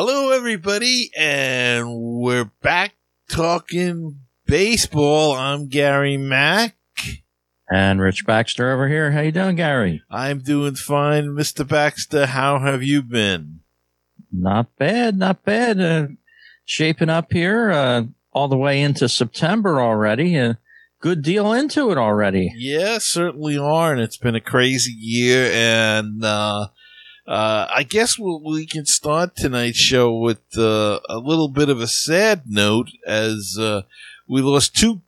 Hello, everybody, and we're back talking baseball. I'm Gary Mack. And Rich Baxter over here. How you doing, Gary? I'm doing fine, Mr. Baxter. How have you been? Not bad, not bad. Uh, shaping up here, uh, all the way into September already. A good deal into it already. Yeah, certainly are, and it's been a crazy year. And uh, uh, I guess we'll, we can start tonight's show with uh, a little bit of a sad note, as uh, we lost two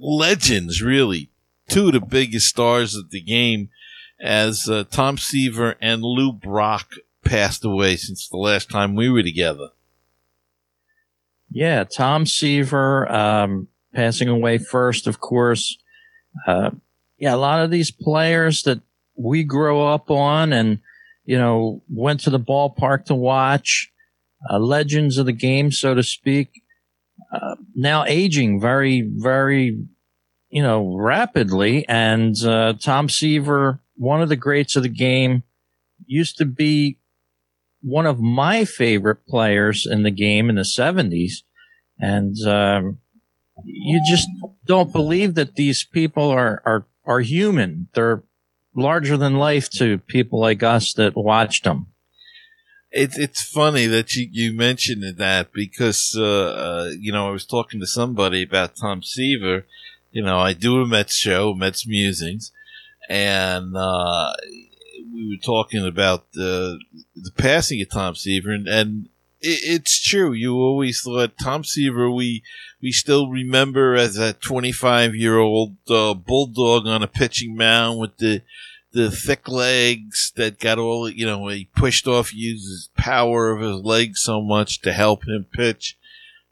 legends, really, two of the biggest stars of the game, as uh, Tom Seaver and Lou Brock passed away since the last time we were together. Yeah, Tom Seaver um, passing away first, of course. Uh, yeah, a lot of these players that we grow up on and, you know, went to the ballpark to watch, uh, legends of the game, so to speak, uh, now aging very, very, you know, rapidly. And uh, Tom Seaver, one of the greats of the game, used to be one of my favorite players in the game in the 70s. And um, you just don't believe that these people are, are, are human. They're larger than life to people like us that watched them. It's it's funny that you, you mentioned that because uh, uh, you know I was talking to somebody about Tom Seaver. You know I do a Mets show, Mets Musings, and uh, we were talking about the the passing of Tom Seaver, and, and it, it's true. You always thought Tom Seaver. We we still remember as a 25 year old uh, bulldog on a pitching mound with the the thick legs that got all you know. He pushed off, uses power of his legs so much to help him pitch.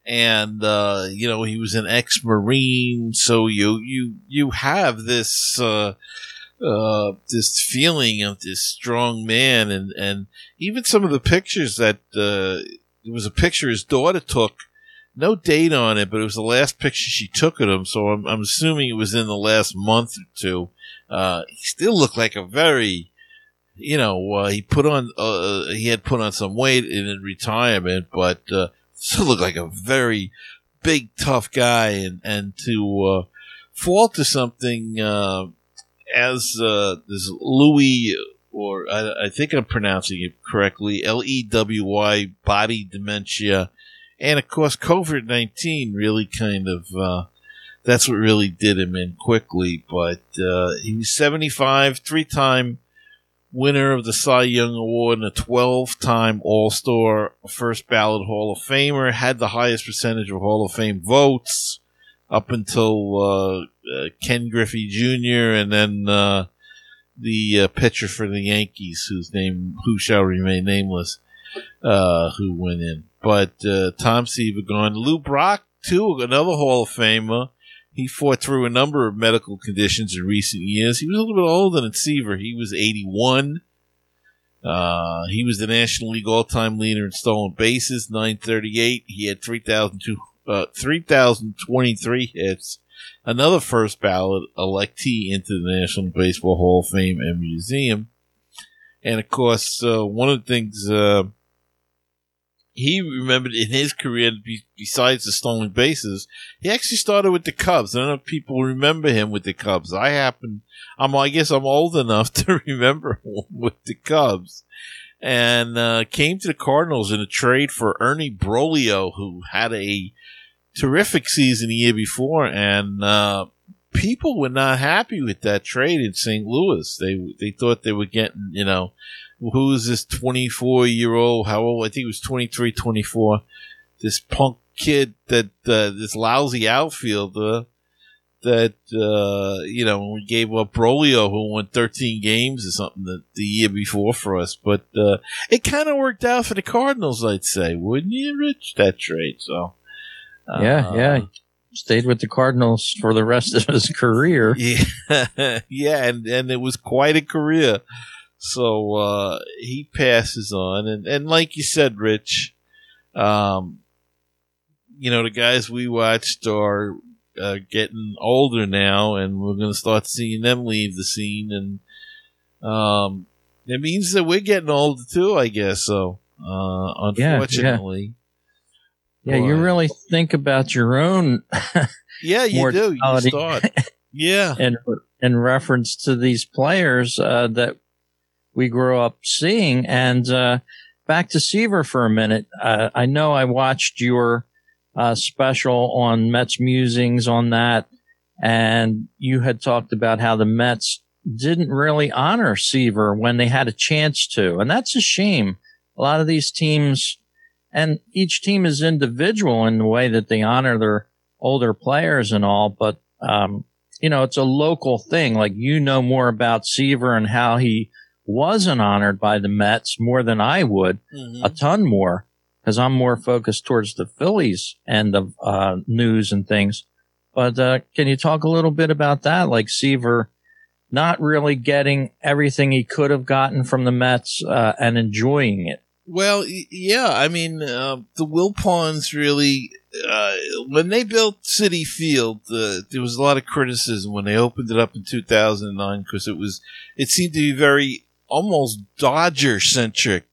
And uh, you know he was an ex-marine, so you you you have this uh, uh, this feeling of this strong man, and and even some of the pictures that uh, it was a picture his daughter took, no date on it, but it was the last picture she took of him. So I'm, I'm assuming it was in the last month or two. Uh, he still looked like a very, you know, uh, he put on, uh, he had put on some weight in retirement, but uh, still looked like a very big, tough guy, and and to uh, fall to something uh, as uh, this Louis, or I, I think I'm pronouncing it correctly, L E W Y, body dementia, and of course COVID nineteen really kind of uh, that's what really did him in quickly. But uh, he was 75, three time winner of the Cy Young Award and a 12 time All Star, first ballot Hall of Famer, had the highest percentage of Hall of Fame votes up until uh, uh, Ken Griffey Jr. and then uh, the uh, pitcher for the Yankees, whose name who shall remain nameless, uh, who went in. But uh, Tom Seaver gone. Lou Brock too, another Hall of Famer. He fought through a number of medical conditions in recent years. He was a little bit older than Seaver. He was 81. Uh, he was the National League all-time leader in stolen bases, 938. He had 3,002 uh, 3,023 hits. Another first ballot electee into the National Baseball Hall of Fame and Museum. And of course, uh, one of the things uh, he remembered in his career, besides the stolen bases, he actually started with the Cubs. I don't know if people remember him with the Cubs. I happen, I'm, I guess I'm old enough to remember him with the Cubs. And uh, came to the Cardinals in a trade for Ernie Broglio, who had a terrific season the year before, and uh, people were not happy with that trade in St. Louis. They they thought they were getting, you know, who is this 24 year old? How old? I think it was 23, 24. This punk kid that uh, this lousy outfielder that uh, you know we gave up Broglio, who won 13 games or something the, the year before for us, but uh, it kind of worked out for the Cardinals, I'd say, wouldn't you, Rich? That trade, so. Yeah, yeah. Stayed with the Cardinals for the rest of his career. Yeah, yeah, and and it was quite a career. So uh, he passes on, and and like you said, Rich, um, you know the guys we watched are uh, getting older now, and we're going to start seeing them leave the scene, and um, it means that we're getting older too, I guess. So Uh, unfortunately. Yeah, yeah. yeah you really think about your own. yeah, you do. You start. Yeah. in, in reference to these players uh, that we grew up seeing. And uh, back to Seaver for a minute. Uh, I know I watched your uh, special on Mets musings on that, and you had talked about how the Mets didn't really honor Seaver when they had a chance to, and that's a shame. A lot of these teams, and each team is individual in the way that they honor their older players and all, but um, you know, it's a local thing. Like you know more about Seaver and how he wasn't honored by the Mets more than I would, mm-hmm. a ton more, because I'm more focused towards the Phillies and the uh, news and things. But uh, can you talk a little bit about that? Like Seaver not really getting everything he could have gotten from the Mets uh, and enjoying it. Well, yeah. I mean, uh, the Wilpons really, uh, when they built Citi Field, uh, there was a lot of criticism when they opened it up in 2009 because it was, it seemed to be very almost Dodger centric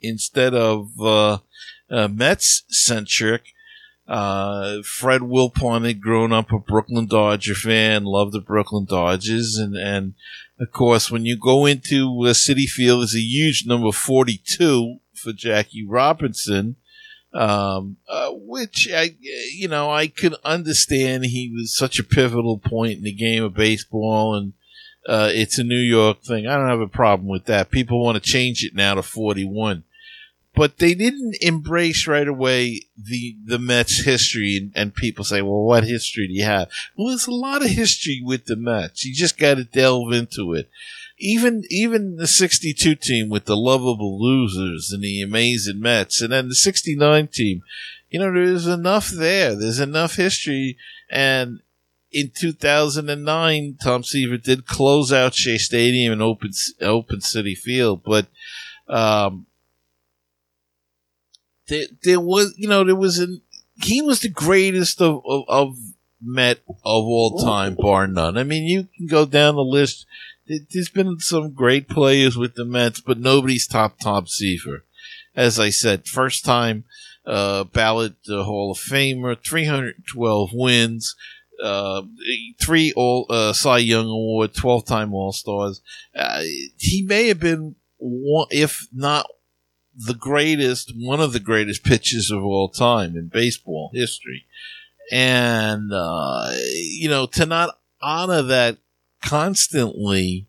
instead of uh, uh, Mets centric. Uh, Fred Wilpon had grown up a Brooklyn Dodger fan, loved the Brooklyn Dodgers, and and of course when you go into Citi Field, there's a huge number forty two for Jackie Robinson. Um, uh, which I, you know, I could understand. He was such a pivotal point in the game of baseball, and uh, it's a New York thing. I don't have a problem with that. People want to change it now to 41. But they didn't embrace right away the, the Mets history and, and people say, well, what history do you have? Well, there's a lot of history with the Mets. You just got to delve into it. Even, even the 62 team with the lovable losers and the amazing Mets and then the 69 team, you know, there's enough there. There's enough history and in 2009, Tom Seaver did close out Shea Stadium and open open Citi Field, but um, there, there was, you know, there was an he was the greatest of, of, of Met of all time, bar none. I mean, you can go down the list. There's been some great players with the Mets, but nobody's top Tom Seaver. As I said, first time uh, ballot uh, Hall of Famer, 312 wins, uh, three all uh, Cy Young Award, twelve time All Stars. Uh, he may have been one, if not the greatest, one of the greatest pitchers of all time in baseball history. And uh, you know, to not honor that constantly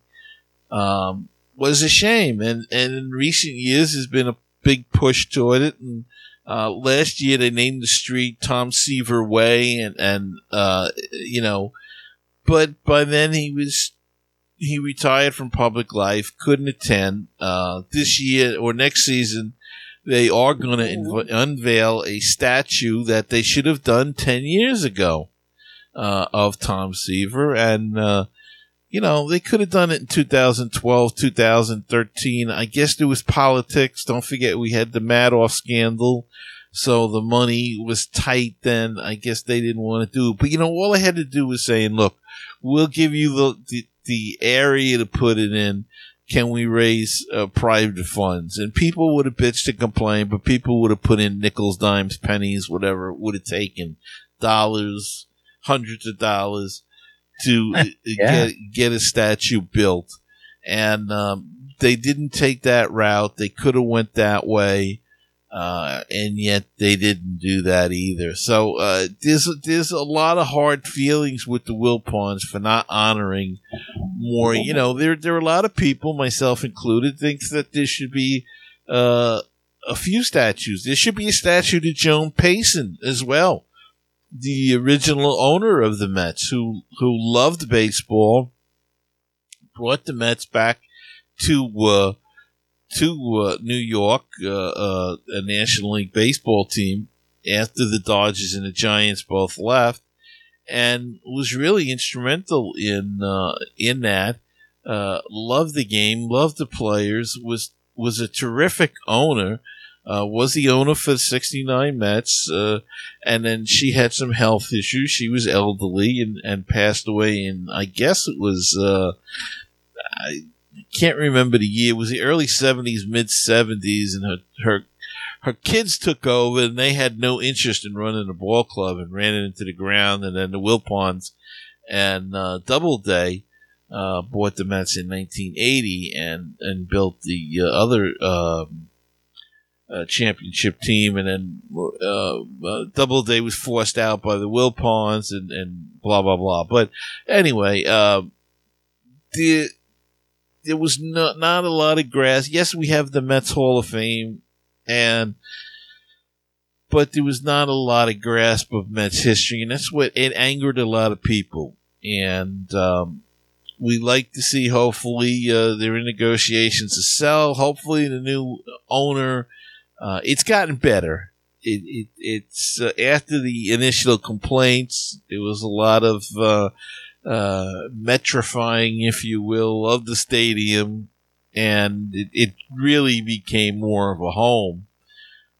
um, was a shame. And and in recent years, there's been a big push toward it, and uh, last year they named the street Tom Seaver Way, and and uh, you know, but by then he was he retired from public life, couldn't attend. Uh, this year or next season, they are going to inv- unveil a statue that they should have done ten years ago uh, of Tom Seaver, and uh, you know, they could have done it in 2012, 2013. I guess there was politics. Don't forget we had the Madoff scandal. So the money was tight then. I guess they didn't want to do it. But you know, all I had to do was saying, look, we'll give you the, the, the area to put it in. Can we raise uh, private funds? And people would have bitched and complained, but people would have put in nickels, dimes, pennies, whatever it would have taken, dollars, hundreds of dollars to yeah. get get a statue built, and um, they didn't take that route. They could have went that way, uh, and yet they didn't do that either. So uh, there's there's a lot of hard feelings with the Wilpons for not honoring more. You know, there there are a lot of people, myself included, thinks that there should be. Uh, a few statues. There should be a statue to Joan Payson as well the original owner of the Mets, who who loved baseball, brought the Mets back to uh, to uh, New York, uh, uh, a National League baseball team after the Dodgers and the Giants both left, and was really instrumental in uh, in that. Uh, loved the game, loved the players, was was a terrific owner uh, was the owner for the 69 Mets. Uh, and then she had some health issues. She was elderly and, and passed away in, I guess it was, uh, I can't remember the year. It was the early 70s, mid 70s, and her, her her kids took over and they had no interest in running a ball club and ran it into the ground. And then the Wilpons and uh, Doubleday uh, bought the Mets in 1980 and and built the uh, other um, uh, championship team. And then uh, uh, Doubleday was forced out by the Wilpons and and blah blah blah. But anyway, the there was not not a lot of grass. Yes, we have the Mets Hall of Fame and but there was not a lot of grasp of Mets history, and that's what it angered a lot of people. And um, we like to see. Hopefully, uh, they're in negotiations to sell. Hopefully, the new owner. Uh, it's gotten better. It, it it's uh, after the initial complaints. it was a lot of uh, uh, metrifying, if you will, of the stadium and it, it really became more of a home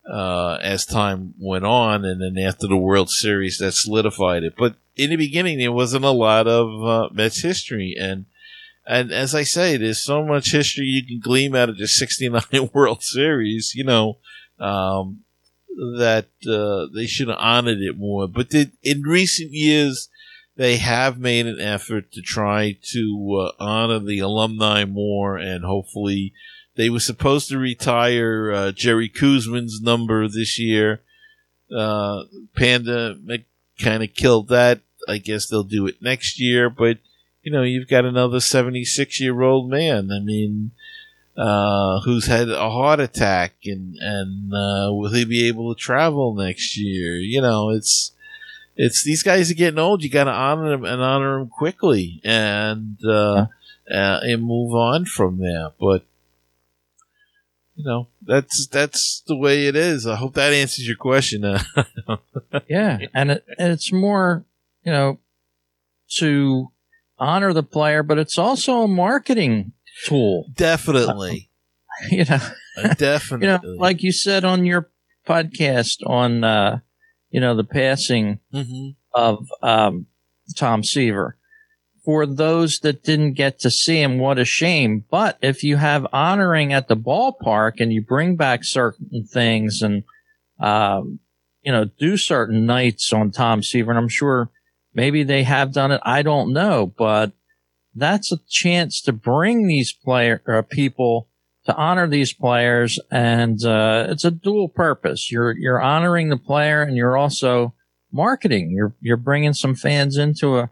uh, as time went on, and then after the World Series, that solidified it. But in the beginning, there wasn't a lot of uh, Mets history, and and as I say, there's so much history you can glean out of the '69 World Series. You know. Um, that uh, they should have honored it more, but did, in recent years, they have made an effort to try to uh, honor the alumni more, and hopefully, they were supposed to retire uh, Jerry Koosman's number this year. Uh, Panda kind of killed that. I guess they'll do it next year, but you know, you've got another 76 year old man. I mean, uh, who's had a heart attack and, and, uh, will he be able to travel next year? You know, it's, it's these guys are getting old. You got to honor them and honor them quickly, and uh, uh, and move on from there. But you know that's that's the way it is. I hope that answers your question. yeah, and, it, and it's more you know to honor the player, but it's also a marketing tool. Definitely. Uh, you know, definitely. You know, like you said on your podcast on uh, you know, the passing mm-hmm. of um, Tom Seaver. For those that didn't get to see him, what a shame. But if you have honoring at the ballpark and you bring back certain things and, um, you know, do certain nights on Tom Seaver, and I'm sure maybe they have done it. I don't know, but that's a chance to bring these player uh, people to honor these players, and uh, it's a dual purpose. You're you're honoring the player, and you're also marketing. You're you're bringing some fans into a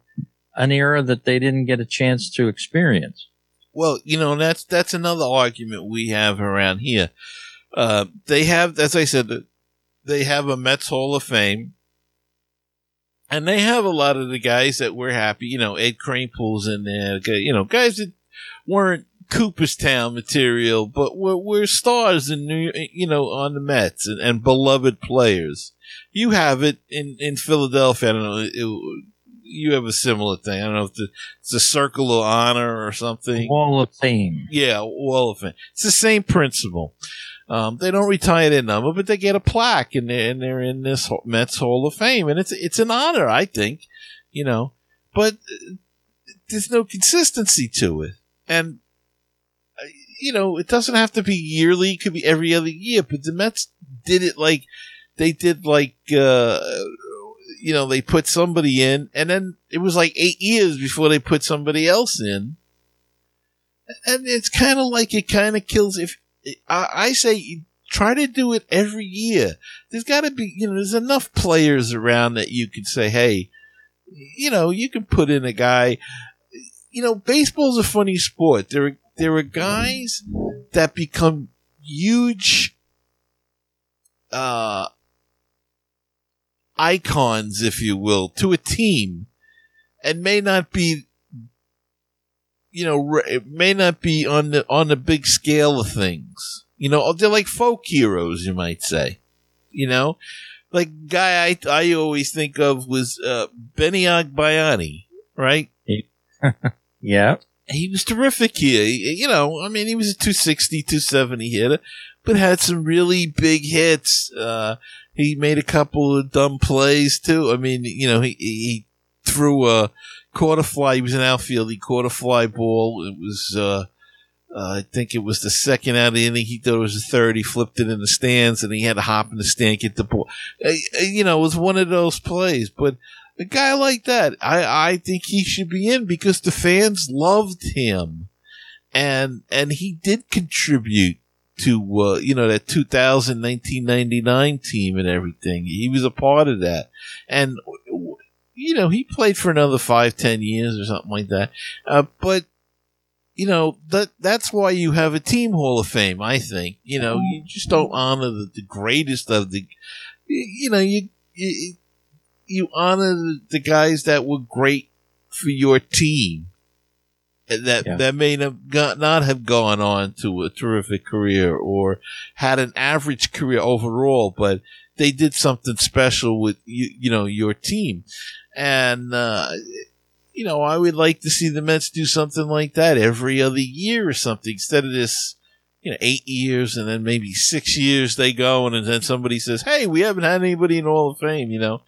an era that they didn't get a chance to experience. Well, you know that's that's another argument we have around here. Uh, they have, as I said, they have a Mets Hall of Fame, and they have a lot of the guys that we're happy. You know, Ed Kranepool's in there. You know, guys that weren't Cooperstown material, but we're, we're stars in New, you know, on the Mets and, and, beloved players. You have it in, in Philadelphia. I don't know. It, you have a similar thing. I don't know if the, it's a circle of honor or something. Wall of Fame. Yeah, Wall of Fame. It's the same principle. Um, they don't retire their number, but they get a plaque and they're, and they're in this Mets Hall of Fame. And it's, it's an honor, I think, you know, but uh, there's no consistency to it. And you know, it doesn't have to be yearly. It could be every other year. But the Mets did it like they did like uh, you know they put somebody in, and then it was like eight years before they put somebody else in. And it's kind of like it kind of kills. If I, I say try to do it every year, there's got to be you know there's enough players around that you can say, hey, you know, you can put in a guy. You know, baseball's a funny sport. There there are guys that become huge uh, icons, if you will, to a team, and may not be, you know, it may not be on the on the big scale of things. You know, they're like folk heroes, you might say. You know, like guy I I always think of was uh, Benny Agbayani, right? yeah he was terrific here. You know, I mean, he was a 260, 270 hitter, but had some really big hits. Uh, he made a couple of dumb plays too. I mean, you know, he, he threw a quarter fly. He was an outfield. He caught a fly ball. It was, uh, uh, I think it was the second out of the inning. He thought it was the third. He flipped it in the stands, and he had to hop in the stand get the ball. Uh, uh, you know, it was one of those plays. But a guy like that, I I think he should be in because the fans loved him, and and he did contribute to uh, you know that 2000 1999 team and everything. He was a part of that, and you know he played for another five ten years or something like that. Uh, but you know that that's why you have a team Hall of Fame. I think you know you just don't honor the, the greatest of the. You know you you, you honor the, guys that were great for your team that yeah. that may have got, not have gone on to a terrific career or had an average career overall, but they did something special with you, you know, your team. And uh, you know, I would like to see the Mets do something like that every other year or something instead of this, you know, eight years and then maybe six years they go and then somebody says, Hey, we haven't had anybody in Hall of Fame, you know.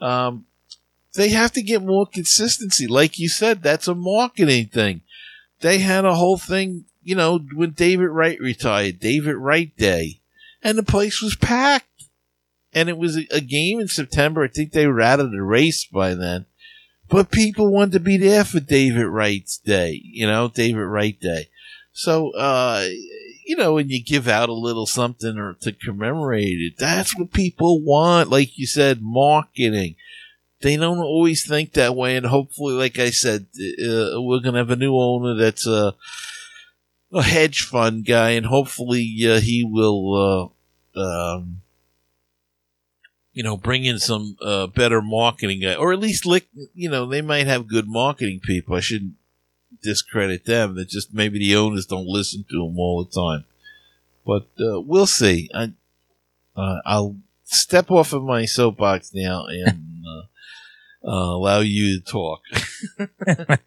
Um, they have to get more consistency. Like you said, that's a marketing thing. They had a whole thing, you know, when David Wright retired, David Wright Day, and the place was packed. And it was a game in September. I think they were out of the race by then but people wanted to be there for David Wright's day, you know, David Wright Day. So, uh, you know, when you give out a little something or to commemorate it, that's what people want. Like you said, marketing. They don't always think that way, and hopefully, like I said, uh, we're gonna have a new owner that's a, a hedge fund guy, and hopefully, uh, he will uh, um, you know, bring in some uh, better marketing guy, or at least lick. You know, they might have good marketing people. I shouldn't discredit them. That just maybe the owners don't listen to them all the time. But uh, we'll see. I, uh, I'll step off of my soapbox now and uh, uh, allow you to talk.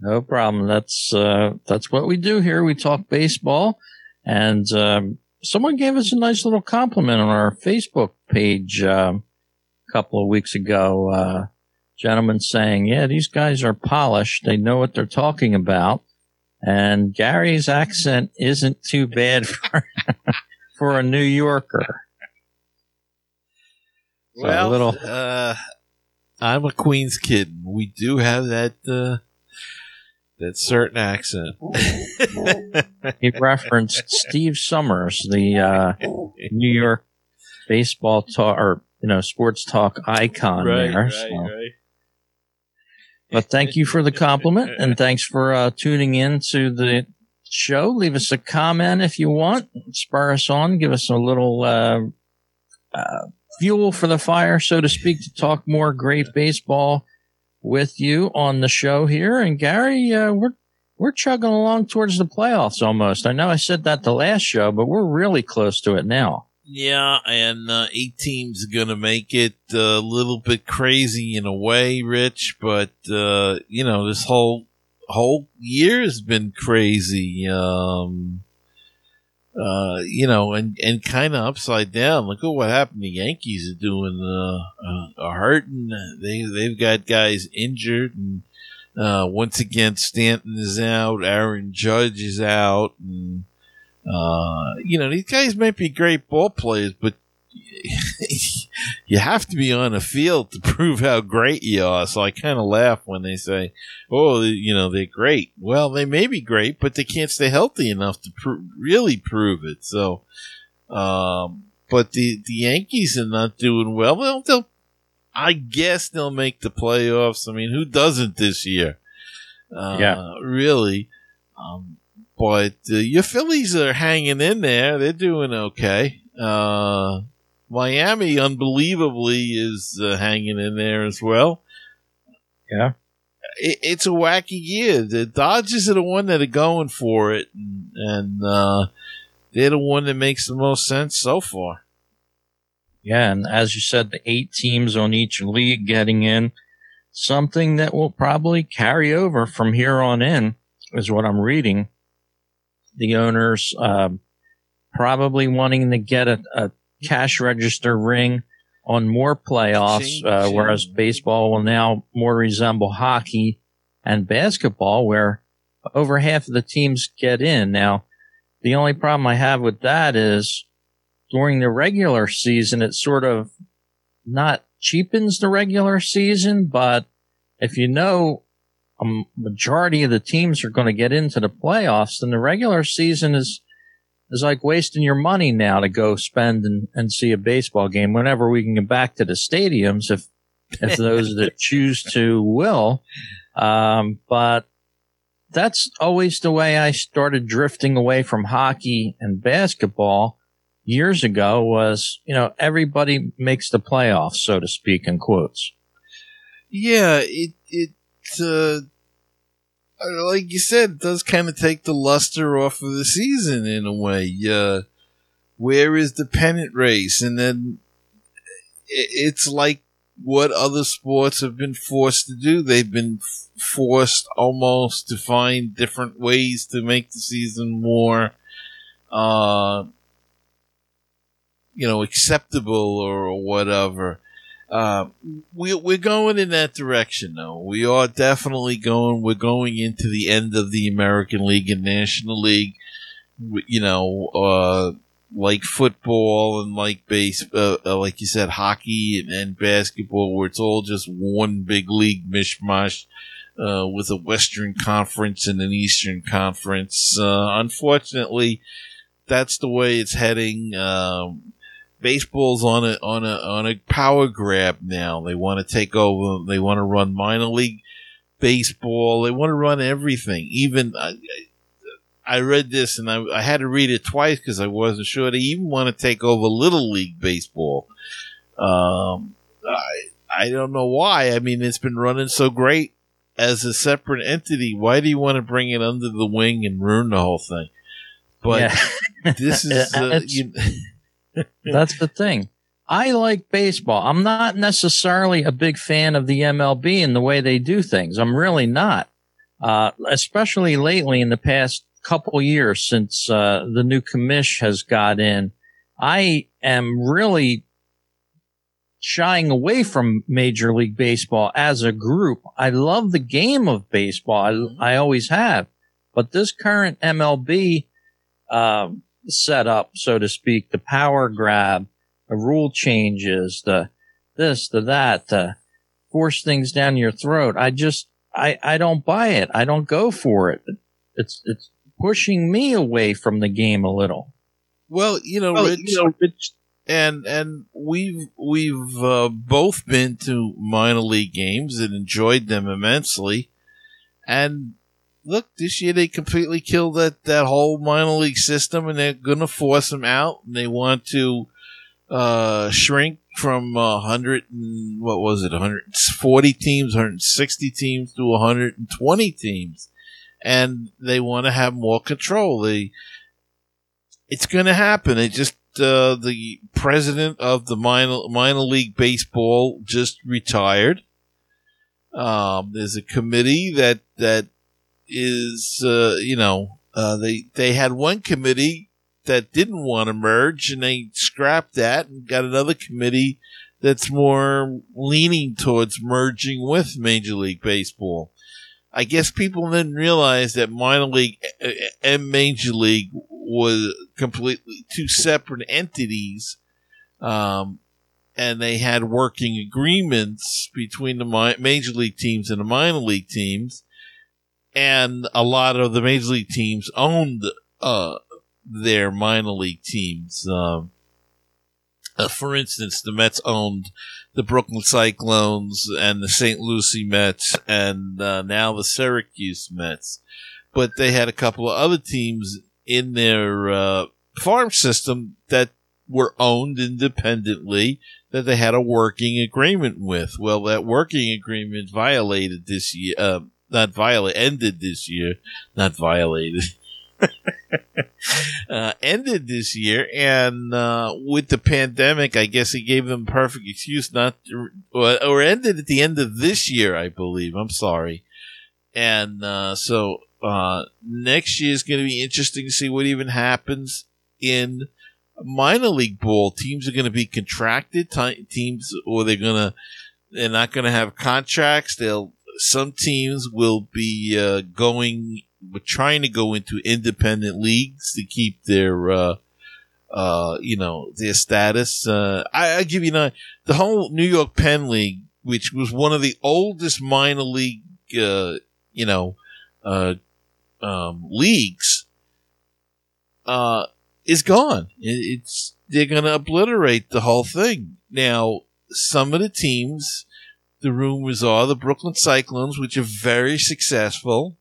no problem. That's uh, that's what we do here. We talk baseball, and um, someone gave us a nice little compliment on our Facebook page um, a couple of weeks ago. Uh, gentleman saying, "Yeah, these guys are polished. They know what they're talking about." And Gary's accent isn't too bad for for a New Yorker. So well, little. Uh, I'm a Queens kid. We do have that uh, that certain accent. he referenced Steve Somers, the uh, New York baseball talk or you know sports talk icon right, there. Right, so. right. But thank you for the compliment, and thanks for uh, tuning in to the show. Leave us a comment if you want. Spur us on. Give us a little uh, uh, fuel for the fire, so to speak, to talk more great baseball with you on the show here. And Gary, uh, we're we're chugging along towards the playoffs almost. I know I said that the last show, but we're really close to it now. Yeah, and uh, eight teams going to make it a little bit crazy in a way, Rich. But uh, you know, this whole whole year has been crazy. Um, uh, you know, and, and kind of upside down. Look at what happened. The Yankees are doing, uh, uh, hurting. They, they've got guys injured and, uh, once again, Stanton is out. Aaron Judge is out. And, uh, you know, these guys might be great ball players, but you have to be on the field to prove how great you are. So I kind of laugh when they say, "Oh, you know, they're great." Well, they may be great, but they can't stay healthy enough to pr- really prove it. So, um, but the the Yankees are not doing well. They'll, they'll, I guess, they'll make the playoffs. I mean, who doesn't this year? Uh, yeah, really. Um, but uh, your Phillies are hanging in there. They're doing okay. Uh, Miami, unbelievably, is uh, hanging in there as well. Yeah. It, it's a wacky year. The Dodgers are the one that are going for it, and, and uh, they're the one that makes the most sense so far. Yeah, and as you said, the eight teams on each league getting in, something that will probably carry over from here on in is what I'm reading. The owners uh, probably wanting to get a, a cash register ring on more playoffs, uh, whereas baseball will now more resemble hockey and basketball, where over half of the teams get in. Now, the only problem I have with that is during the regular season, it sort of not cheapens the regular season, but if you know a majority of the teams are going to get into the playoffs, then the regular season is is like wasting your money now to go spend and, and see a baseball game whenever we can get back to the stadiums if if those that choose to will. Um, but that's always the way I started drifting away from hockey and basketball years ago was, you know, everybody makes the playoffs, so to speak, in quotes. Yeah, it, it, uh, like you said, it does kind of take the luster off of the season in a way. Uh, where is the pennant race? And then it's like what other sports have been forced to do. They've been forced almost to find different ways to make the season more, uh, you know, acceptable or whatever. Uh, we, we're going in that direction, though. We are definitely going. We're going into the end of the American League and National League. You know, uh, like football and like base, uh, uh, like you said, hockey and, and, basketball, where it's all just one big league mishmash. Uh, with a Western Conference and an Eastern Conference. Unfortunately, that's the way it's heading. Um, baseball's on a on a on a power grab now. They want to take over. They want to run minor league baseball. They want to run everything. Even I, I read this and I, I had to read it twice because I wasn't sure. They even want to take over little league baseball. Um, I I don't know why. I mean, it's been running so great as a separate entity. Why do you want to bring it under the wing and ruin the whole thing? But yeah. this is uh, you, that's the thing. I like baseball. I'm not necessarily a big fan of the MLB and the way they do things. I'm really not. Uh, especially lately in the past couple years since uh, the new commish has got in, I am really shying away from Major League Baseball as a group. I love the game of baseball. I. I always have. But this current MLB um, setup, so to speak, the power grab, the rule changes, the this, the that, the force things down your throat. I just, I, I don't buy it. I don't go for it. It's, it's pushing me away from the game a little. Well, you know, well, Rich, you know, Rich, and and we've we've uh, both been to minor league games and enjoyed them immensely. And look, this year they completely killed that that whole minor league system, and they're going to force them out. And they want to uh, shrink from uh, 100 and what was it 140 teams 160 teams to 120 teams and they want to have more control. They, it's going to happen. It just uh, the president of the minor minor league baseball just retired. Um, there's a committee that that is uh, you know uh, they they had one committee that didn't want to merge and they scrapped that and got another committee that's more leaning towards merging with Major League Baseball. I guess people didn't realize that minor league and major league was completely two separate entities. Um, and they had working agreements between the major league teams and the minor league teams. And a lot of the major league teams owned, uh, their minor league teams. Um, uh, for instance, the Mets owned the Brooklyn Cyclones and the St. Lucie Mets and uh, now the Syracuse Mets. But they had a couple of other teams in their uh, farm system that were owned independently that they had a working agreement with. Well, that working agreement violated this year, uh, not violate, ended this year, not violated. uh, ended this year, and uh, with the pandemic, I guess it gave them perfect excuse not to, or, or ended at the end of this year, I believe. I'm sorry, and uh, so uh, next year is going to be interesting to see what even happens in minor league ball. Teams are going to be contracted t- teams, or they're going to they're not going to have contracts. They'll some teams will be uh, going trying to go into independent leagues to keep their, uh, uh, you know, their status. Uh, I, I give you know, the whole New York Penn League, which was one of the oldest minor league, uh, you know, uh, um, leagues, uh, is gone. It, it's, they're going to obliterate the whole thing. Now, some of the teams, the rumors are the Brooklyn Cyclones, which are very successful,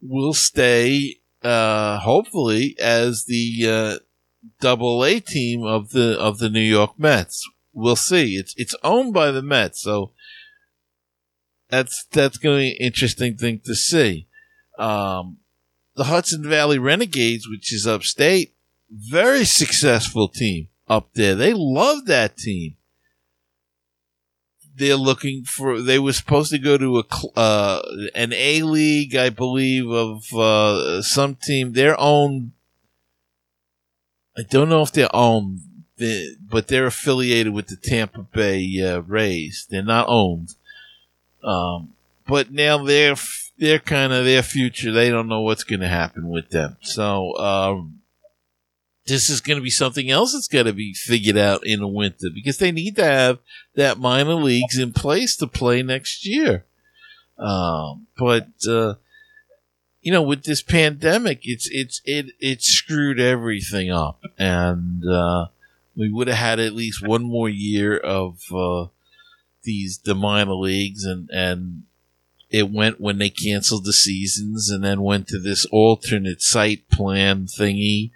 will stay, uh, hopefully as the, uh, double A team of the, of the New York Mets. We'll see. It's, it's owned by the Mets. So that's, that's going to be an interesting thing to see. Um, the Hudson Valley Renegades, which is upstate, very successful team up there. They love that team. They're looking for. They were supposed to go to a uh, an A league, I believe, of uh, some team. They're owned. I don't know if they're owned, but they're affiliated with the Tampa Bay uh, Rays. They're not owned. Um, but now they're they're kind of their future. They don't know what's going to happen with them. So um, this is going to be something else that's got to be figured out in the winter because they need to have that minor leagues in place to play next year. Um, but uh, you know, with this pandemic, it's it's it it screwed everything up, and uh, we would have had at least one more year of uh, these the minor leagues, and and it went when they canceled the seasons, and then went to this alternate site plan thingy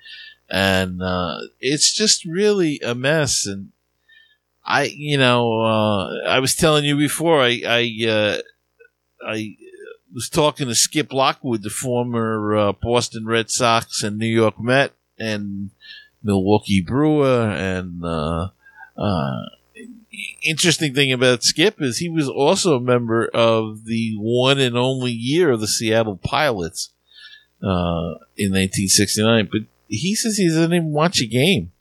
and uh, it's just really a mess. And I, you know, uh, I was telling you before, I, I, uh, I was talking to Skip Lockwood, the former uh, Boston Red Sox and New York Met and Milwaukee Brewer, and uh, uh, interesting thing about Skip is he was also a member of the one and only year of the Seattle Pilots uh, in 1969. But he says he doesn't even watch a game.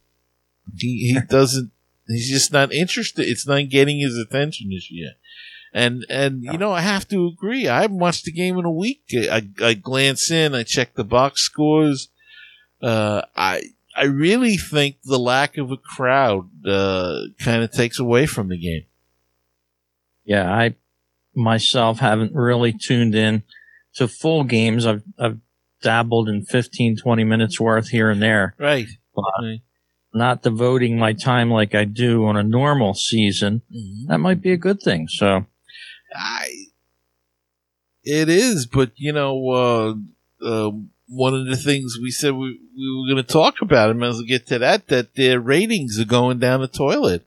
He he doesn't. He's just not interested. It's not getting his attention this year. And and you know I have to agree. I haven't watched a game in a week. I I glance in. I check the box scores. Uh, I I really think the lack of a crowd uh, kind of takes away from the game. Yeah, I myself haven't really tuned in to full games. I've I've dabbled in 15, 20 minutes worth here and there. Right. right. Not devoting my time like I do on a normal season. Mm-hmm. That might be a good thing. So, I, it is, but you know, uh, uh, one of the things we said we, we were going to talk about, and as we get to that, that their ratings are going down the toilet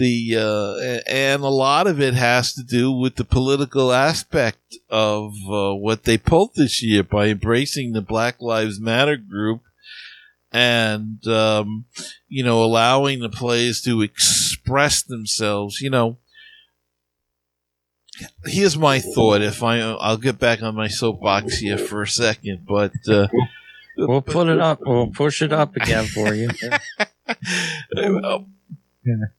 the uh, and a lot of it has to do with the political aspect of uh, what they pulled this year by embracing the Black Lives Matter group and um, you know allowing the players to express themselves. You know, here's my thought. If I I'll get back on my soapbox here for a second, but. Uh, We'll put it up. We'll push it up again for you.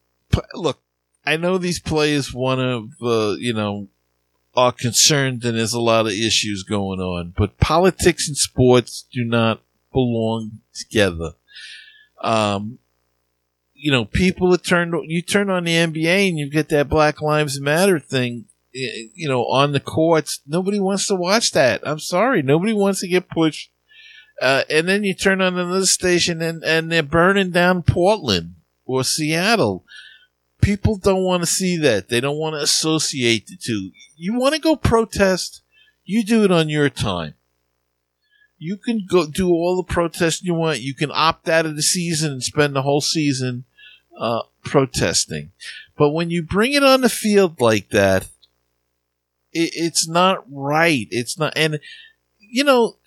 look, I know these players want to, uh, you know, are concerned and there's a lot of issues going on, but politics and sports do not belong together. Um, you know, people that turn, you turn on the NBA and you get that Black Lives Matter thing, you know, on the courts. Nobody wants to watch that. I'm sorry. Nobody wants to get pushed. Uh, and then you turn on another station and, and they're burning down Portland or Seattle people don't want to see that. They don't want to associate the two. You want to go protest, you do it on your time. You can go do all the protesting you want. You can opt out of the season and spend the whole season uh, protesting. But when you bring it on the field like that, it, it's not right. It's not, and you know,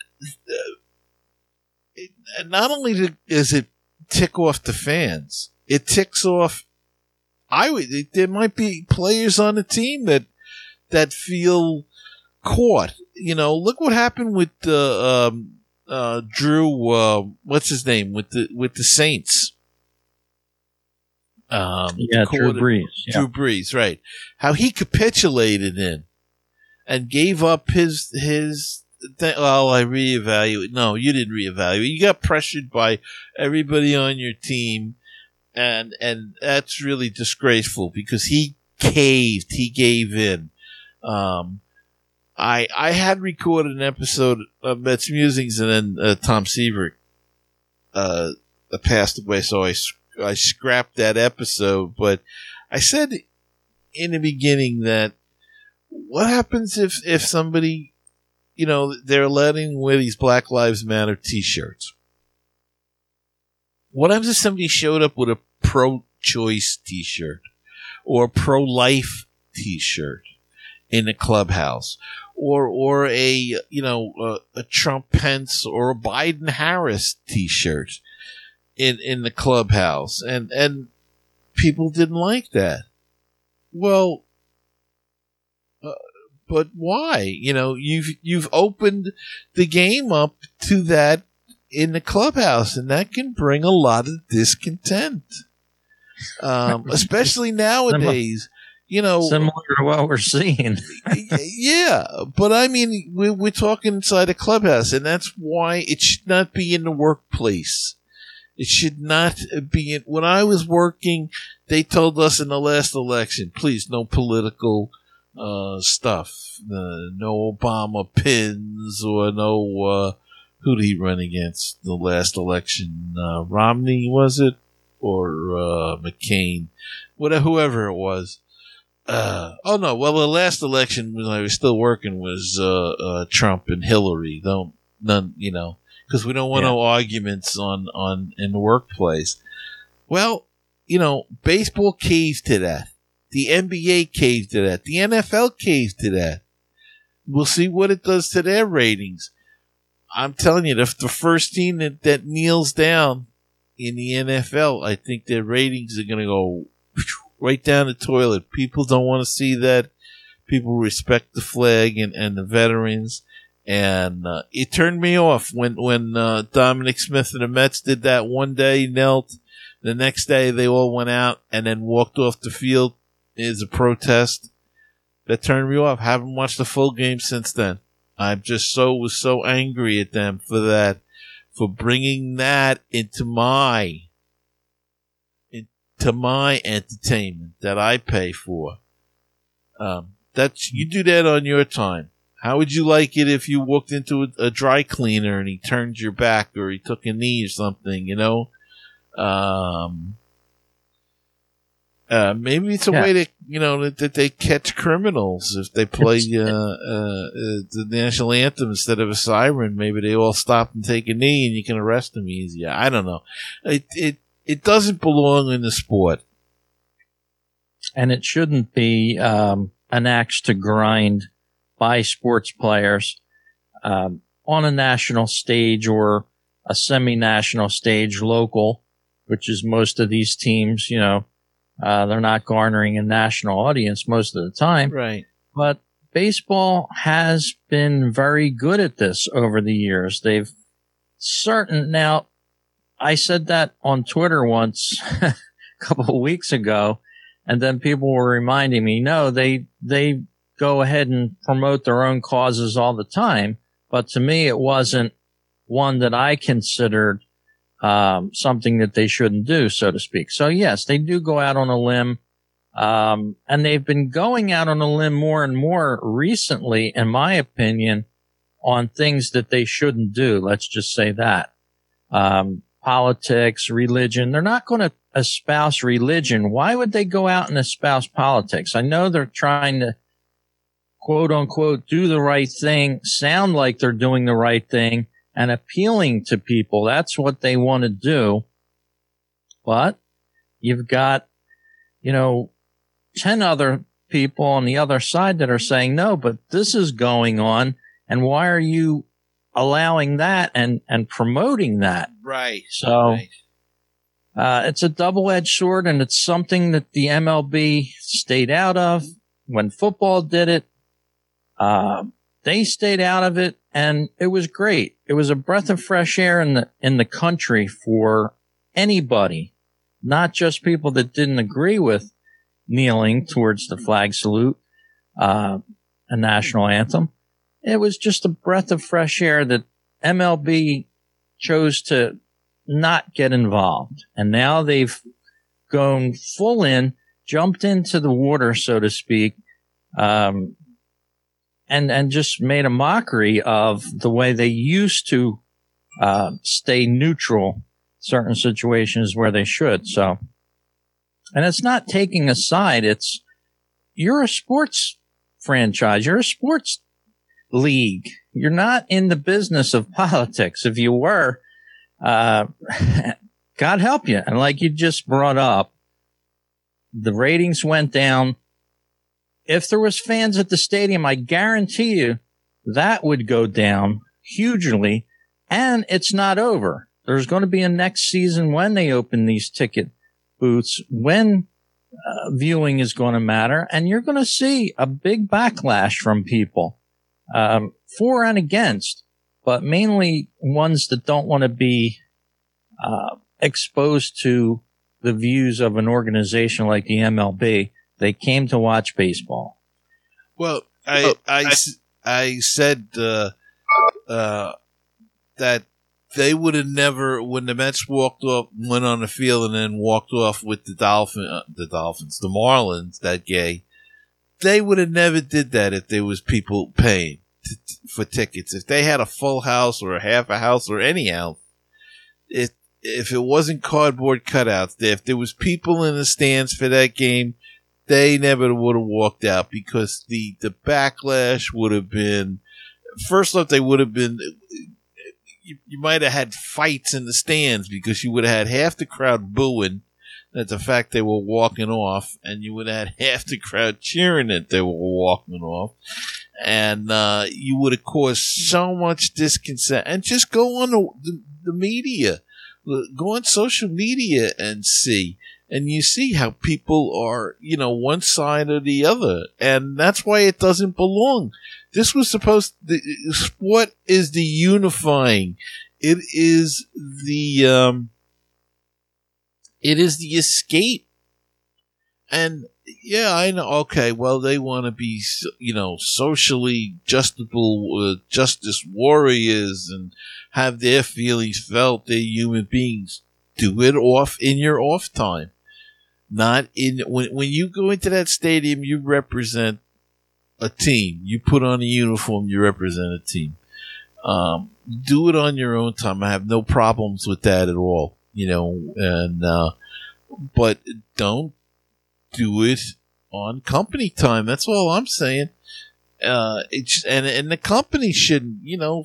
it, not only does it tick off the fans, it ticks off I would. There might be players on the team that that feel caught. You know, look what happened with uh, um, uh, Drew. Uh, what's his name with the with the Saints? Um, yeah, Drew Brees. Yeah. Drew Brees, right? How he capitulated in and gave up his his th- well, I reevaluate. No, you didn't reevaluate. You got pressured by everybody on your team, and and that's really disgraceful because he caved. He gave in. Um, I I had recorded an episode of Mets Musings, and then uh, Tom Seaver uh, passed away, so I I scrapped that episode. But I said in the beginning that what happens if if somebody you know they're letting wear these Black Lives Matter T-shirts? What happens if somebody showed up with a pro-choice T-shirt or pro-life T-shirt in the clubhouse? Or, or a, you know, a, a Trump Pence or a Biden Harris t-shirt in, in the clubhouse. And, and people didn't like that. Well, uh, but why? You know, you've you've opened the game up to that in the clubhouse, and that can bring a lot of discontent, um, especially nowadays. You know, similar to what we're seeing. yeah, but I mean, we're, we're talking inside a clubhouse, and that's why it should not be in the workplace. It should not be in. When I was working, they told us in the last election, please, no political uh, stuff, uh, no Obama pins or no. Who did he run against the last election? Uh, Romney was it or uh, McCain? Whatever, whoever it was. Uh, oh no! Well, the last election when I was still working was uh, uh, Trump and Hillary. Don't none, you know, because we don't want yeah. no arguments on on in the workplace. Well, you know, baseball caved to that. The NBA caved to that. The NFL caved to that. We'll see what it does to their ratings. I'm telling you, if the first team that, that kneels down in the NFL, I think their ratings are going to go right down the toilet. People don't want to see that. People respect the flag and, and the veterans. And uh, it turned me off when when uh, Dominic Smith and the Mets did that one day, knelt. The next day, they all went out and then walked off the field as a protest. That turned me off. Haven't watched the full game since then. I'm just so was so angry at them for that, for bringing that into my into my entertainment that I pay for. Um, that's you do that on your time. How would you like it if you walked into a, a, dry cleaner and he turned your back or he took a knee or something? You know, um, uh, maybe it's a yeah. way to you know that, that, they catch criminals if they play uh, uh, the national anthem instead of a siren. Maybe they all stop and take a knee, and you can arrest them easier. I don't know. It it it doesn't belong in the sport. And it shouldn't be um, an axe to grind by sports players um, on a national stage or a semi-national stage, local, which is most of these teams. You know, uh, they're not garnering a national audience most of the time. Right. But baseball has been very good at this over the years. They've certain now I said that on Twitter once a couple of weeks ago, and then people were reminding me, no, they they go ahead and promote their own causes all the time. But to me, it wasn't one that I considered um, something that they shouldn't do, so to speak. So yes, they do go out on a limb. Um, and they've been going out on a limb more and more recently, in my opinion, on things that they shouldn't do. Let's just say that. Um, politics, religion. They're not going to espouse religion. Why would they go out and espouse politics? I know they're trying to quote unquote do the right thing, sound like they're doing the right thing and appealing to people. That's what they want to do. But you've got, you know, 10 other people on the other side that are saying, no, but this is going on. And why are you allowing that and, and promoting that. Right. So, right. Uh, it's a double edged sword and it's something that the MLB stayed out of when football did it. Uh, they stayed out of it and it was great. It was a breath of fresh air in the, in the country for anybody, not just people that didn't agree with kneeling towards the flag salute, uh, a national anthem it was just a breath of fresh air that MLB chose to not get involved. And now they've gone full in, jumped into the water, so to speak, um, and, and just made a mockery of the way they used to, uh, stay neutral certain situations where they should. So, and it's not taking a side. It's, you're a sports franchise. You're a sports league. You're not in the business of politics. If you were, uh, God help you. And like you just brought up, the ratings went down. If there was fans at the stadium, I guarantee you that would go down hugely. And it's not over. There's going to be a next season when they open these ticket booths, when uh, viewing is going to matter, and you're going to see a big backlash from people um, for and against, but mainly ones that don't want to be uh, exposed to the views of an organization like the MLB. They came to watch baseball. Well, I oh, I, I, I said uh, uh, that they would have never when the Mets walked off, went on the field, and then walked off with the Dolphin, uh, the Dolphins, the Marlins that gay. They would have never did that if there was people paying t- t- for tickets. If they had a full house or a half a house or any house, if if it wasn't cardboard cutouts, if there was people in the stands for that game, they never would have walked out because the the backlash would have been. First off, they would have been you, you might have had fights in the stands because you would have had half the crowd booing at the fact they were walking off, and you would have had half the crowd cheering that they were walking off, and uh, you would have caused so much discontent. And just go on the, the, the media, go on social media and see and you see how people are, you know, one side or the other, and that's why it doesn't belong. This was supposed the sport is the unifying. It is the um it is the escape. And yeah, I know. Okay, well, they want to be, you know, socially justable, uh, justice warriors and have their feelings felt. They're human beings. Do it off in your off time. Not in, when, when you go into that stadium, you represent a team. You put on a uniform, you represent a team. Um, do it on your own time. I have no problems with that at all. You know, and uh, but don't do it on company time. That's all I'm saying. Uh, it's and and the company shouldn't. You know,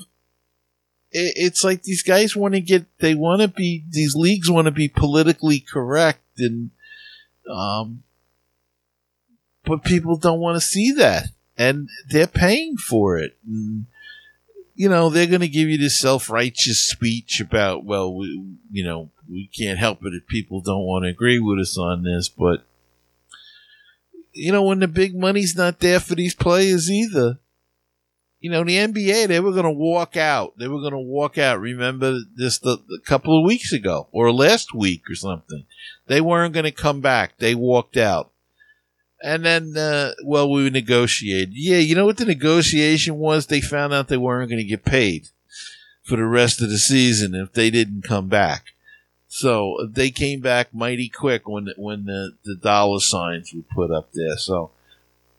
it, it's like these guys want to get. They want to be. These leagues want to be politically correct, and um, but people don't want to see that and they're paying for it. And, you know, they're going to give you this self righteous speech about, well, we, you know, we can't help it if people don't want to agree with us on this, but you know, when the big money's not there for these players either. You know, the NBA, they were going to walk out. They were going to walk out. Remember this the, a couple of weeks ago or last week or something. They weren't going to come back. They walked out. And then, uh, well, we negotiated. Yeah, you know what the negotiation was? They found out they weren't going to get paid for the rest of the season if they didn't come back. So they came back mighty quick when when the, the dollar signs were put up there. So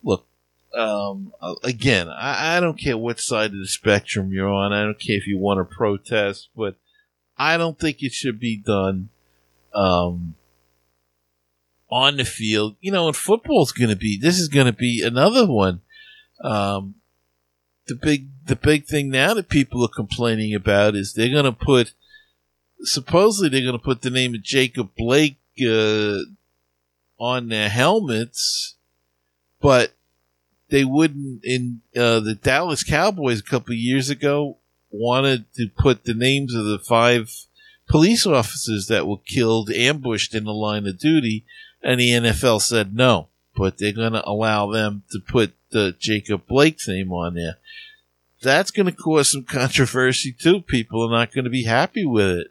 look, um, again, I, I don't care what side of the spectrum you're on. I don't care if you want to protest, but I don't think it should be done. Um, on the field. You know, and football's going to be this is going to be another one. Um, the big the big thing now that people are complaining about is they're going to put supposedly they're going to put the name of Jacob Blake uh, on their helmets, but they wouldn't. In uh, the Dallas Cowboys a couple years ago wanted to put the names of the five police officers that were killed ambushed in the line of duty and the NFL said no, but they're going to allow them to put the Jacob Blake name on there. That's going to cause some controversy too. People are not going to be happy with it.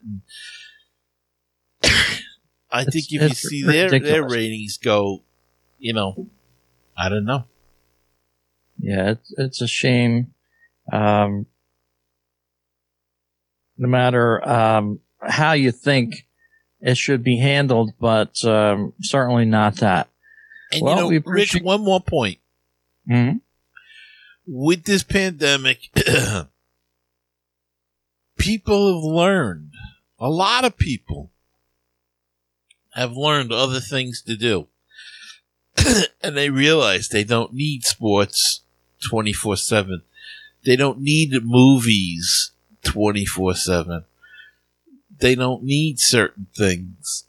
I it's, think if you see their their ratings go, you know, I don't know. Yeah, it's it's a shame. um, no matter um, how you think it should be handled, but um, certainly not that. And well, you know, we appreciate- Rich, one more point. Mm-hmm. With this pandemic, people have learned, a lot of people have learned other things to do. and they realize they don't need sports 24 7. They don't need movies 24 7. They don't need certain things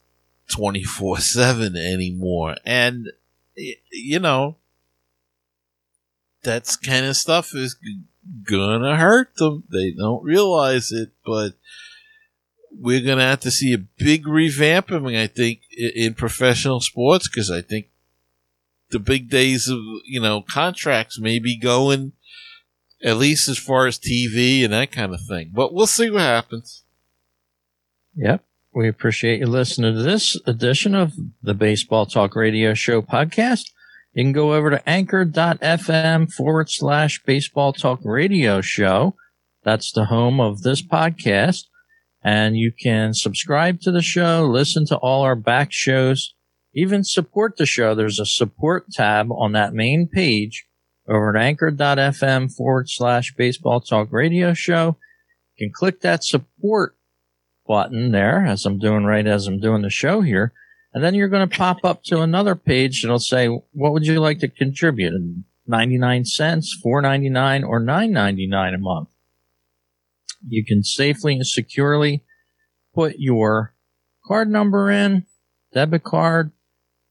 24 7 anymore. And, you know, that's kind of stuff is gonna hurt them. They don't realize it, but we're gonna have to see a big revamping, I think, in professional sports because I think the big days of you know contracts may be going at least as far as TV and that kind of thing. But we'll see what happens. Yep. We appreciate you listening to this edition of the Baseball Talk Radio Show podcast. You can go over to anchor.fm forward slash baseball talk radio show. That's the home of this podcast. And you can subscribe to the show, listen to all our back shows, even support the show. There's a support tab on that main page over at anchor.fm forward slash baseball talk radio show. You can click that support button there as I'm doing right as I'm doing the show here. And then you're going to pop up to another page that'll say, what would you like to contribute? 99 cents, 4.99 or 9.99 a month. You can safely and securely put your card number in, debit card,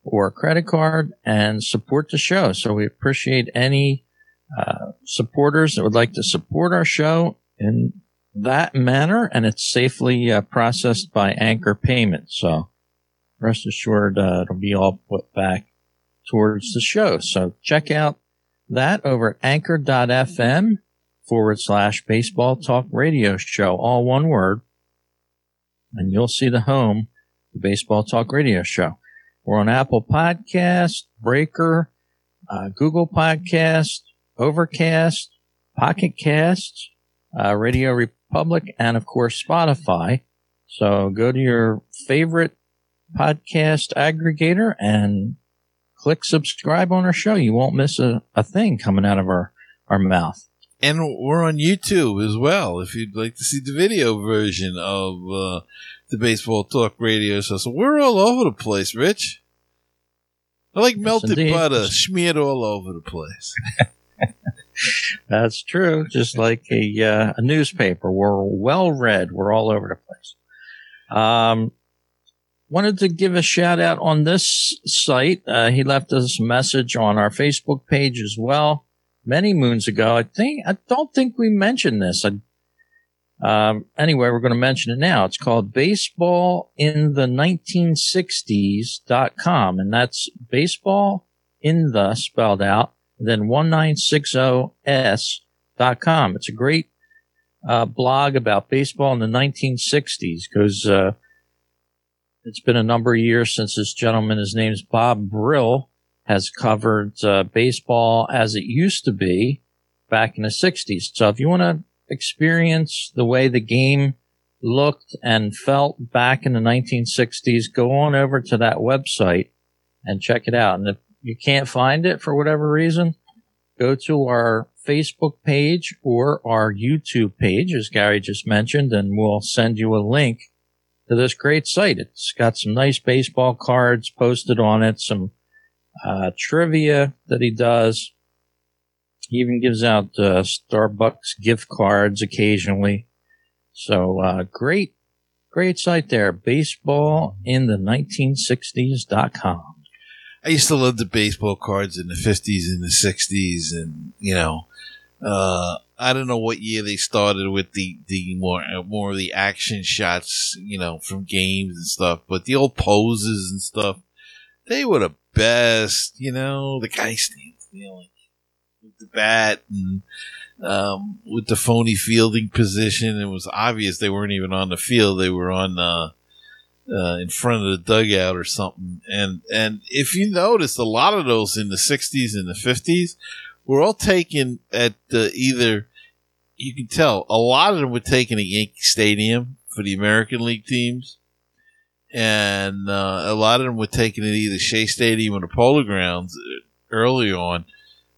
or credit card and support the show. So we appreciate any uh, supporters that would like to support our show in that manner, and it's safely uh, processed by Anchor Payment. So rest assured, uh, it'll be all put back towards the show. So check out that over at anchor.fm forward slash baseball talk radio show, all one word, and you'll see the home, the baseball talk radio show. We're on Apple Podcast, Breaker, uh, Google Podcast, Overcast, Pocket Cast, uh, Radio Republic, and of course Spotify. So go to your favorite podcast aggregator and click subscribe on our show. You won't miss a, a thing coming out of our, our mouth. And we're on YouTube as well. If you'd like to see the video version of uh, the Baseball Talk Radio show. So we're all over the place, Rich. I like melted butter smeared all over the place. That's true. Just like a uh, a newspaper, we're well read. We're all over the place. Um, wanted to give a shout out on this site. Uh, he left us a message on our Facebook page as well many moons ago. I think I don't think we mentioned this. I um, anyway, we're going to mention it now. It's called baseball in the 1960s.com. And that's baseball in the spelled out, then 1960s.com. It's a great uh, blog about baseball in the 1960s because uh, it's been a number of years since this gentleman, his name's Bob Brill, has covered uh, baseball as it used to be back in the 60s. So if you want to experience the way the game looked and felt back in the 1960s, go on over to that website and check it out. And if you can't find it for whatever reason, go to our Facebook page or our YouTube page, as Gary just mentioned, and we'll send you a link to this great site. It's got some nice baseball cards posted on it, some uh, trivia that he does, he even gives out uh, Starbucks gift cards occasionally. So uh, great, great site there. Baseball in the 1960s.com. I used to love the baseball cards in the 50s and the 60s, and you know, uh, I don't know what year they started with the the more uh, more of the action shots, you know, from games and stuff. But the old poses and stuff, they were the best. You know, the guy stands, you know, like the bat and um, with the phony fielding position. It was obvious they weren't even on the field; they were on uh, uh, in front of the dugout or something. And and if you notice, a lot of those in the '60s and the '50s were all taken at the, either you can tell a lot of them were taken at Yankee Stadium for the American League teams, and uh, a lot of them were taken at either Shea Stadium or the Polo Grounds early on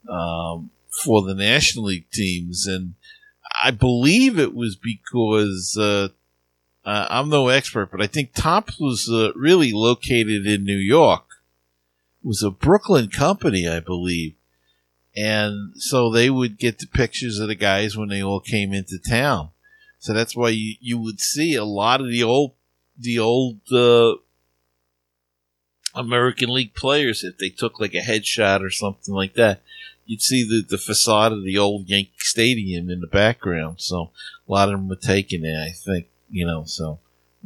um, for the National League teams, and I believe it was because uh, uh, I'm no expert, but I think Topps was uh, really located in New York. It was a Brooklyn company, I believe. And so they would get the pictures of the guys when they all came into town. So that's why you, you would see a lot of the old, the old, uh, American League players, if they took like a headshot or something like that, you'd see the, the facade of the old Yankee Stadium in the background. So a lot of them were taken there, I think, you know, so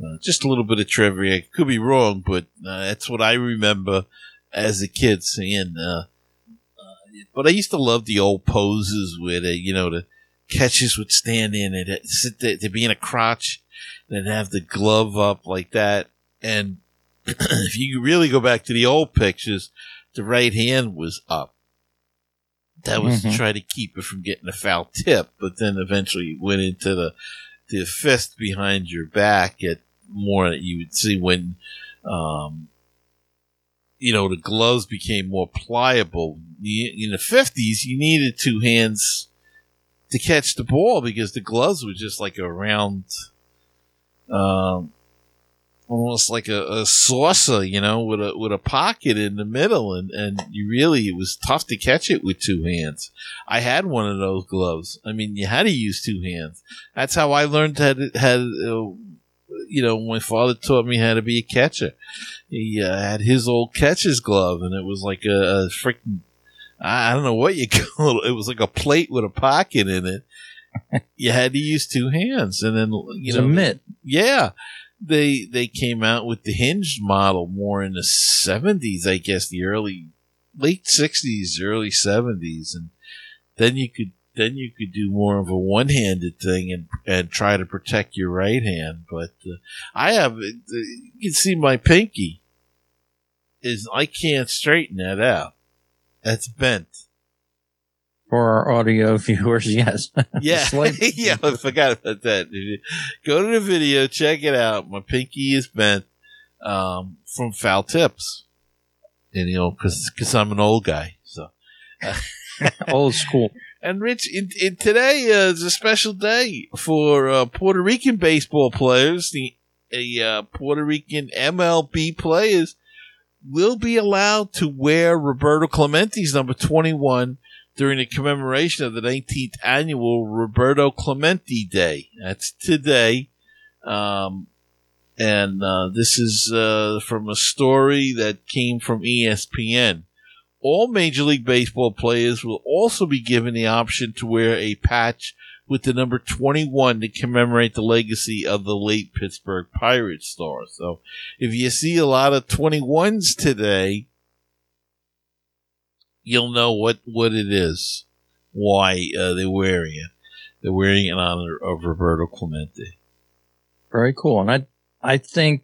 uh, just a little bit of trivia. I could be wrong, but uh, that's what I remember as a kid seeing. Uh, uh but I used to love the old poses where they, you know, the catches would stand in and sit there, to be in a crotch and have the glove up like that. And if you really go back to the old pictures, the right hand was up that was mm-hmm. to try to keep it from getting a foul tip, but then eventually went into the the fist behind your back at more you would see when um, you know the gloves became more pliable. In the fifties, you needed two hands to catch the ball because the gloves were just like a round um, almost like a, a, saucer, you know, with a with a pocket in the middle, and and you really it was tough to catch it with two hands. I had one of those gloves. I mean, you had to use two hands. That's how I learned how to had. Uh, you know, my father taught me how to be a catcher. He uh, had his old catcher's glove, and it was like a, a freaking. I don't know what you call it. It was like a plate with a pocket in it. you had to use two hands, and then you know, mitt. Yeah, they they came out with the hinged model more in the 70s i guess the early late 60s early 70s and then you could then you could do more of a one-handed thing and and try to protect your right hand. But uh, i have uh, you can see my pinky is i can't straighten that out. That's bent for our audio viewers, yes. Yeah. yeah, I forgot about that. Go to the video, check it out. My pinky is bent um, from foul tips. And, you know, because cause I'm an old guy. So, uh, old school. And Rich, in, in today uh, is a special day for uh, Puerto Rican baseball players. The uh, Puerto Rican MLB players will be allowed to wear Roberto Clemente's number 21 during the commemoration of the 19th annual Roberto Clemente Day. That's today. Um, and uh, this is uh, from a story that came from ESPN. All Major League Baseball players will also be given the option to wear a patch with the number 21 to commemorate the legacy of the late Pittsburgh Pirates star. So if you see a lot of 21s today, you'll know what, what it is, why uh, they're wearing it. They're wearing it in honor of Roberto Clemente. Very cool. And I, I think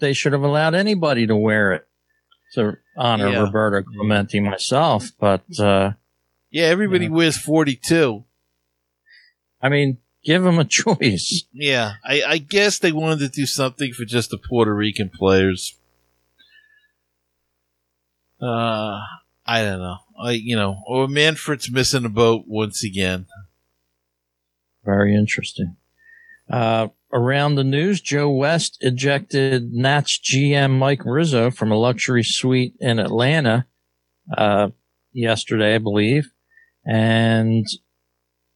they should have allowed anybody to wear it to honor yeah. Roberto Clemente myself, but, uh, yeah, everybody wears 42. I mean, give them a choice. Yeah, I, I, guess they wanted to do something for just the Puerto Rican players. Uh, I don't know. I you know, or Manfred's missing a boat once again. Very interesting. Uh, around the news, Joe West ejected Nats GM Mike Rizzo from a luxury suite in Atlanta uh, yesterday, I believe, and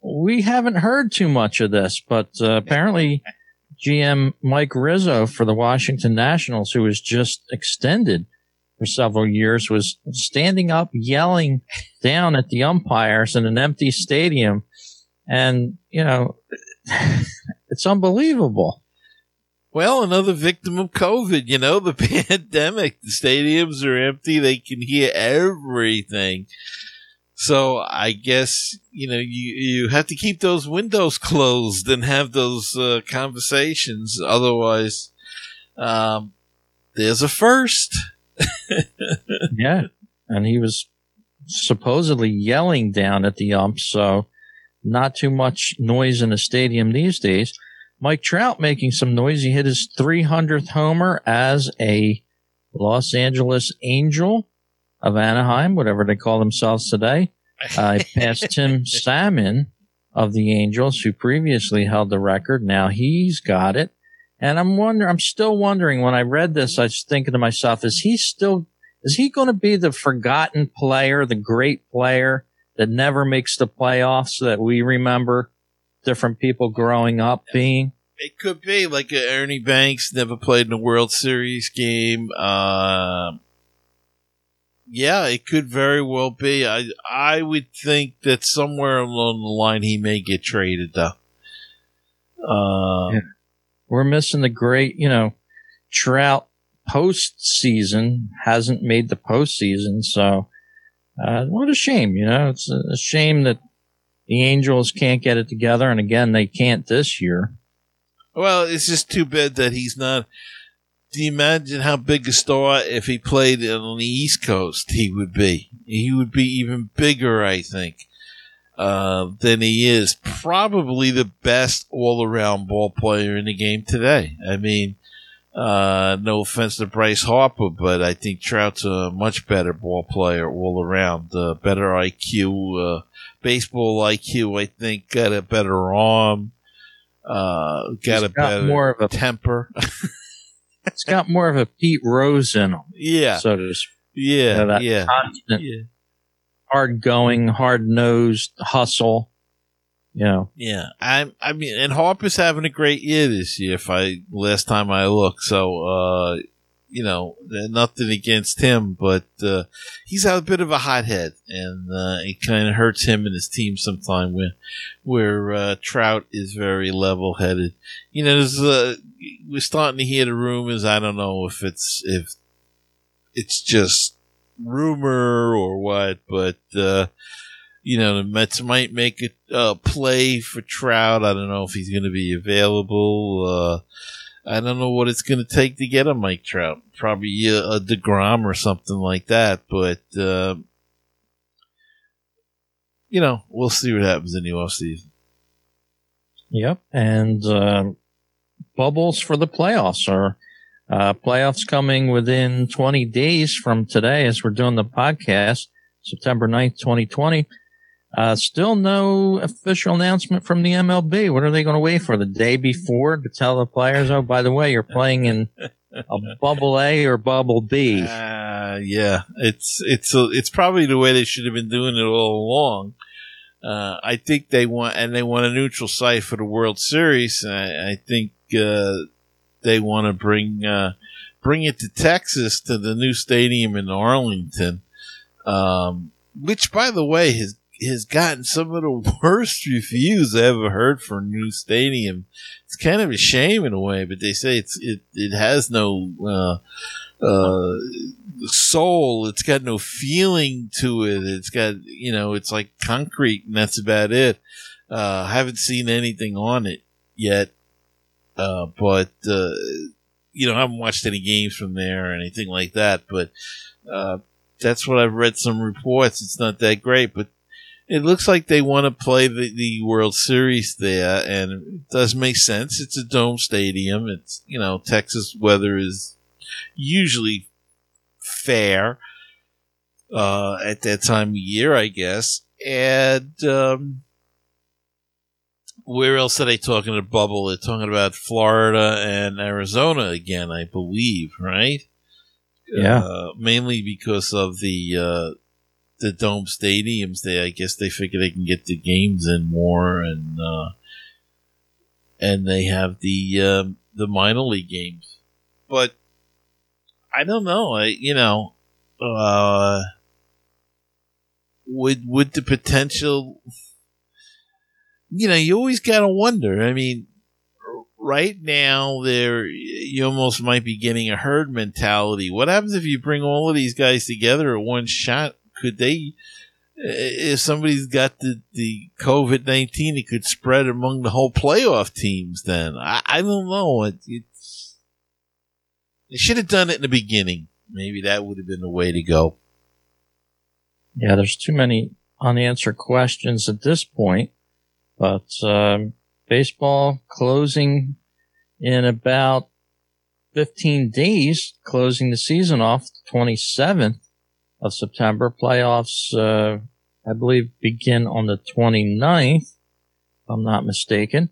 we haven't heard too much of this, but uh, apparently. GM Mike Rizzo for the Washington Nationals, who was just extended, for several years was standing up yelling down at the umpires in an empty stadium. And, you know, it's unbelievable. Well, another victim of COVID, you know, the pandemic. The stadiums are empty. They can hear everything. So I guess, you know, you, you have to keep those windows closed and have those uh, conversations. Otherwise, um, there's a first. yeah. And he was supposedly yelling down at the ump. So not too much noise in the stadium these days. Mike Trout making some noise. He hit his 300th homer as a Los Angeles Angel of Anaheim, whatever they call themselves today. Uh, passed Tim Salmon of the Angels, who previously held the record. Now he's got it. And I'm wondering, I'm still wondering when I read this, I was thinking to myself, is he still, is he going to be the forgotten player, the great player that never makes the playoffs that we remember different people growing up being? It could be like Ernie Banks never played in a World Series game. Uh, yeah, it could very well be. I I would think that somewhere along the line he may get traded though. Uh, yeah. We're missing the great, you know, Trout postseason hasn't made the postseason, so uh, what a shame, you know. It's a shame that the Angels can't get it together, and again, they can't this year. Well, it's just too bad that he's not. Do you imagine how big a star if he played on the East Coast he would be? He would be even bigger, I think, uh, than he is. Probably the best all around ball player in the game today. I mean, uh, no offense to Bryce Harper, but I think Trout's a much better ball player all around. Uh, better IQ, uh, baseball IQ, I think, got a better arm. Uh, got He's a got better more of a temper. it's got more of a Pete Rose in him. Yeah. So to speak. Yeah. You know, yeah. Constant, yeah. Hard going, hard nosed hustle. You know. Yeah. I I mean and Harper's having a great year this year if I last time I looked. So uh you know, nothing against him, but uh, he's a bit of a hothead, and uh, it kind of hurts him and his team sometime. Where where uh, Trout is very level headed. You know, there's, uh, we're starting to hear the rumors. I don't know if it's if it's just rumor or what, but uh, you know, the Mets might make a play for Trout. I don't know if he's going to be available. Uh, I don't know what it's going to take to get a Mike Trout. Probably a, a deGrom or something like that. But uh, you know, we'll see what happens in the off season. Yep, and uh, bubbles for the playoffs are uh, playoffs coming within 20 days from today as we're doing the podcast, September 9th, 2020. Uh, still no official announcement from the MLB. What are they going to wait for the day before to tell the players? Oh, by the way, you're playing in a bubble A or bubble B. Uh, yeah, it's it's a, it's probably the way they should have been doing it all along. Uh, I think they want and they want a neutral site for the World Series. I, I think uh, they want to bring uh, bring it to Texas to the new stadium in Arlington, um, which, by the way, has has gotten some of the worst reviews I ever heard for a new stadium. It's kind of a shame in a way, but they say it's it it has no uh, uh, soul. It's got no feeling to it. It's got you know, it's like concrete, and that's about it. Uh, haven't seen anything on it yet, uh, but uh, you know, I haven't watched any games from there or anything like that. But uh, that's what I've read. Some reports. It's not that great, but it looks like they want to play the, the World Series there, and it does make sense. It's a dome stadium. It's you know Texas weather is usually fair uh, at that time of year, I guess. And um, where else are they talking about bubble? They're talking about Florida and Arizona again, I believe, right? Yeah. Uh, mainly because of the uh, the dome stadiums They, I guess they figure they can get the games in more, and uh, and they have the um, the minor league games. But I don't know. I you know, uh, would would the potential? You know, you always gotta wonder. I mean, right now there you almost might be getting a herd mentality. What happens if you bring all of these guys together at one shot? could they? Eh, if somebody's got the, the COVID nineteen, it could spread among the whole playoff teams. Then I, I don't know. It, they should have done it in the beginning. Maybe that would have been the way to go. Yeah, there's too many unanswered questions at this point. But um, baseball closing in about 15 days, closing the season off 27th of September. Playoffs, uh, I believe, begin on the 29th, if I'm not mistaken.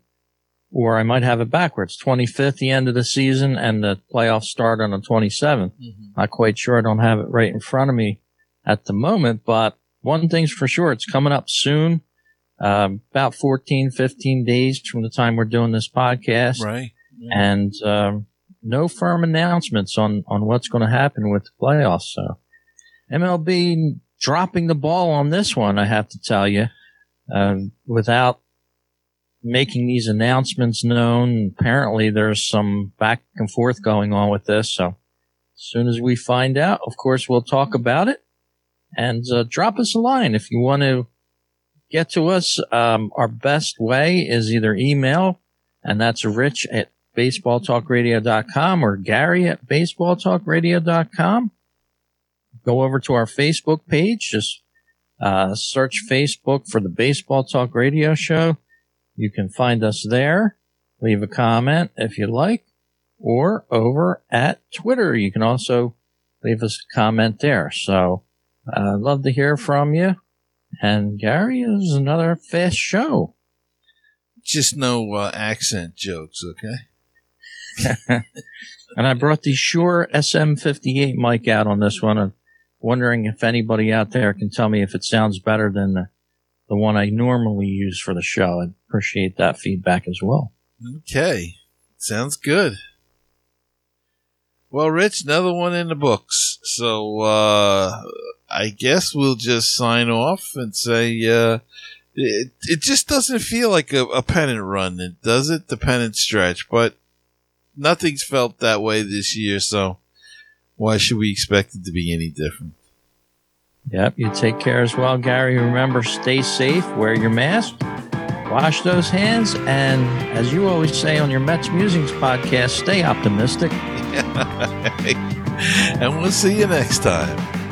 Or I might have it backwards. 25th, the end of the season, and the playoffs start on the 27th. Mm-hmm. Not quite sure. I don't have it right in front of me at the moment, but one thing's for sure. It's coming up soon. Um, about 14, 15 days from the time we're doing this podcast. Right. Yeah. And, um, no firm announcements on, on what's going to happen with the playoffs. So MLB dropping the ball on this one, I have to tell you, um, without making these announcements known. Apparently there's some back and forth going on with this. So as soon as we find out, of course, we'll talk about it and uh, drop us a line if you want to get to us. Um, our best way is either email, and that's rich at baseballtalkradio.com or Gary at baseballtalkradio.com. Go over to our Facebook page. Just uh, search Facebook for the Baseball Talk Radio Show. You can find us there. Leave a comment if you like, or over at Twitter. You can also leave us a comment there. So I'd uh, love to hear from you. And Gary is another fast show. Just no uh, accent jokes, okay? and I brought the Shure SM58 mic out on this one. I'm wondering if anybody out there can tell me if it sounds better than the, the one I normally use for the show. I'd appreciate that feedback as well. Okay. Sounds good. Well, Rich, another one in the books. So, uh, I guess we'll just sign off and say, uh, it, it just doesn't feel like a, a pennant run, it does it? The pennant stretch, but nothing's felt that way this year, so why should we expect it to be any different? Yep, you take care as well, Gary. Remember, stay safe, wear your mask, wash those hands, and as you always say on your Mets Musings podcast, stay optimistic. and we'll see you next time.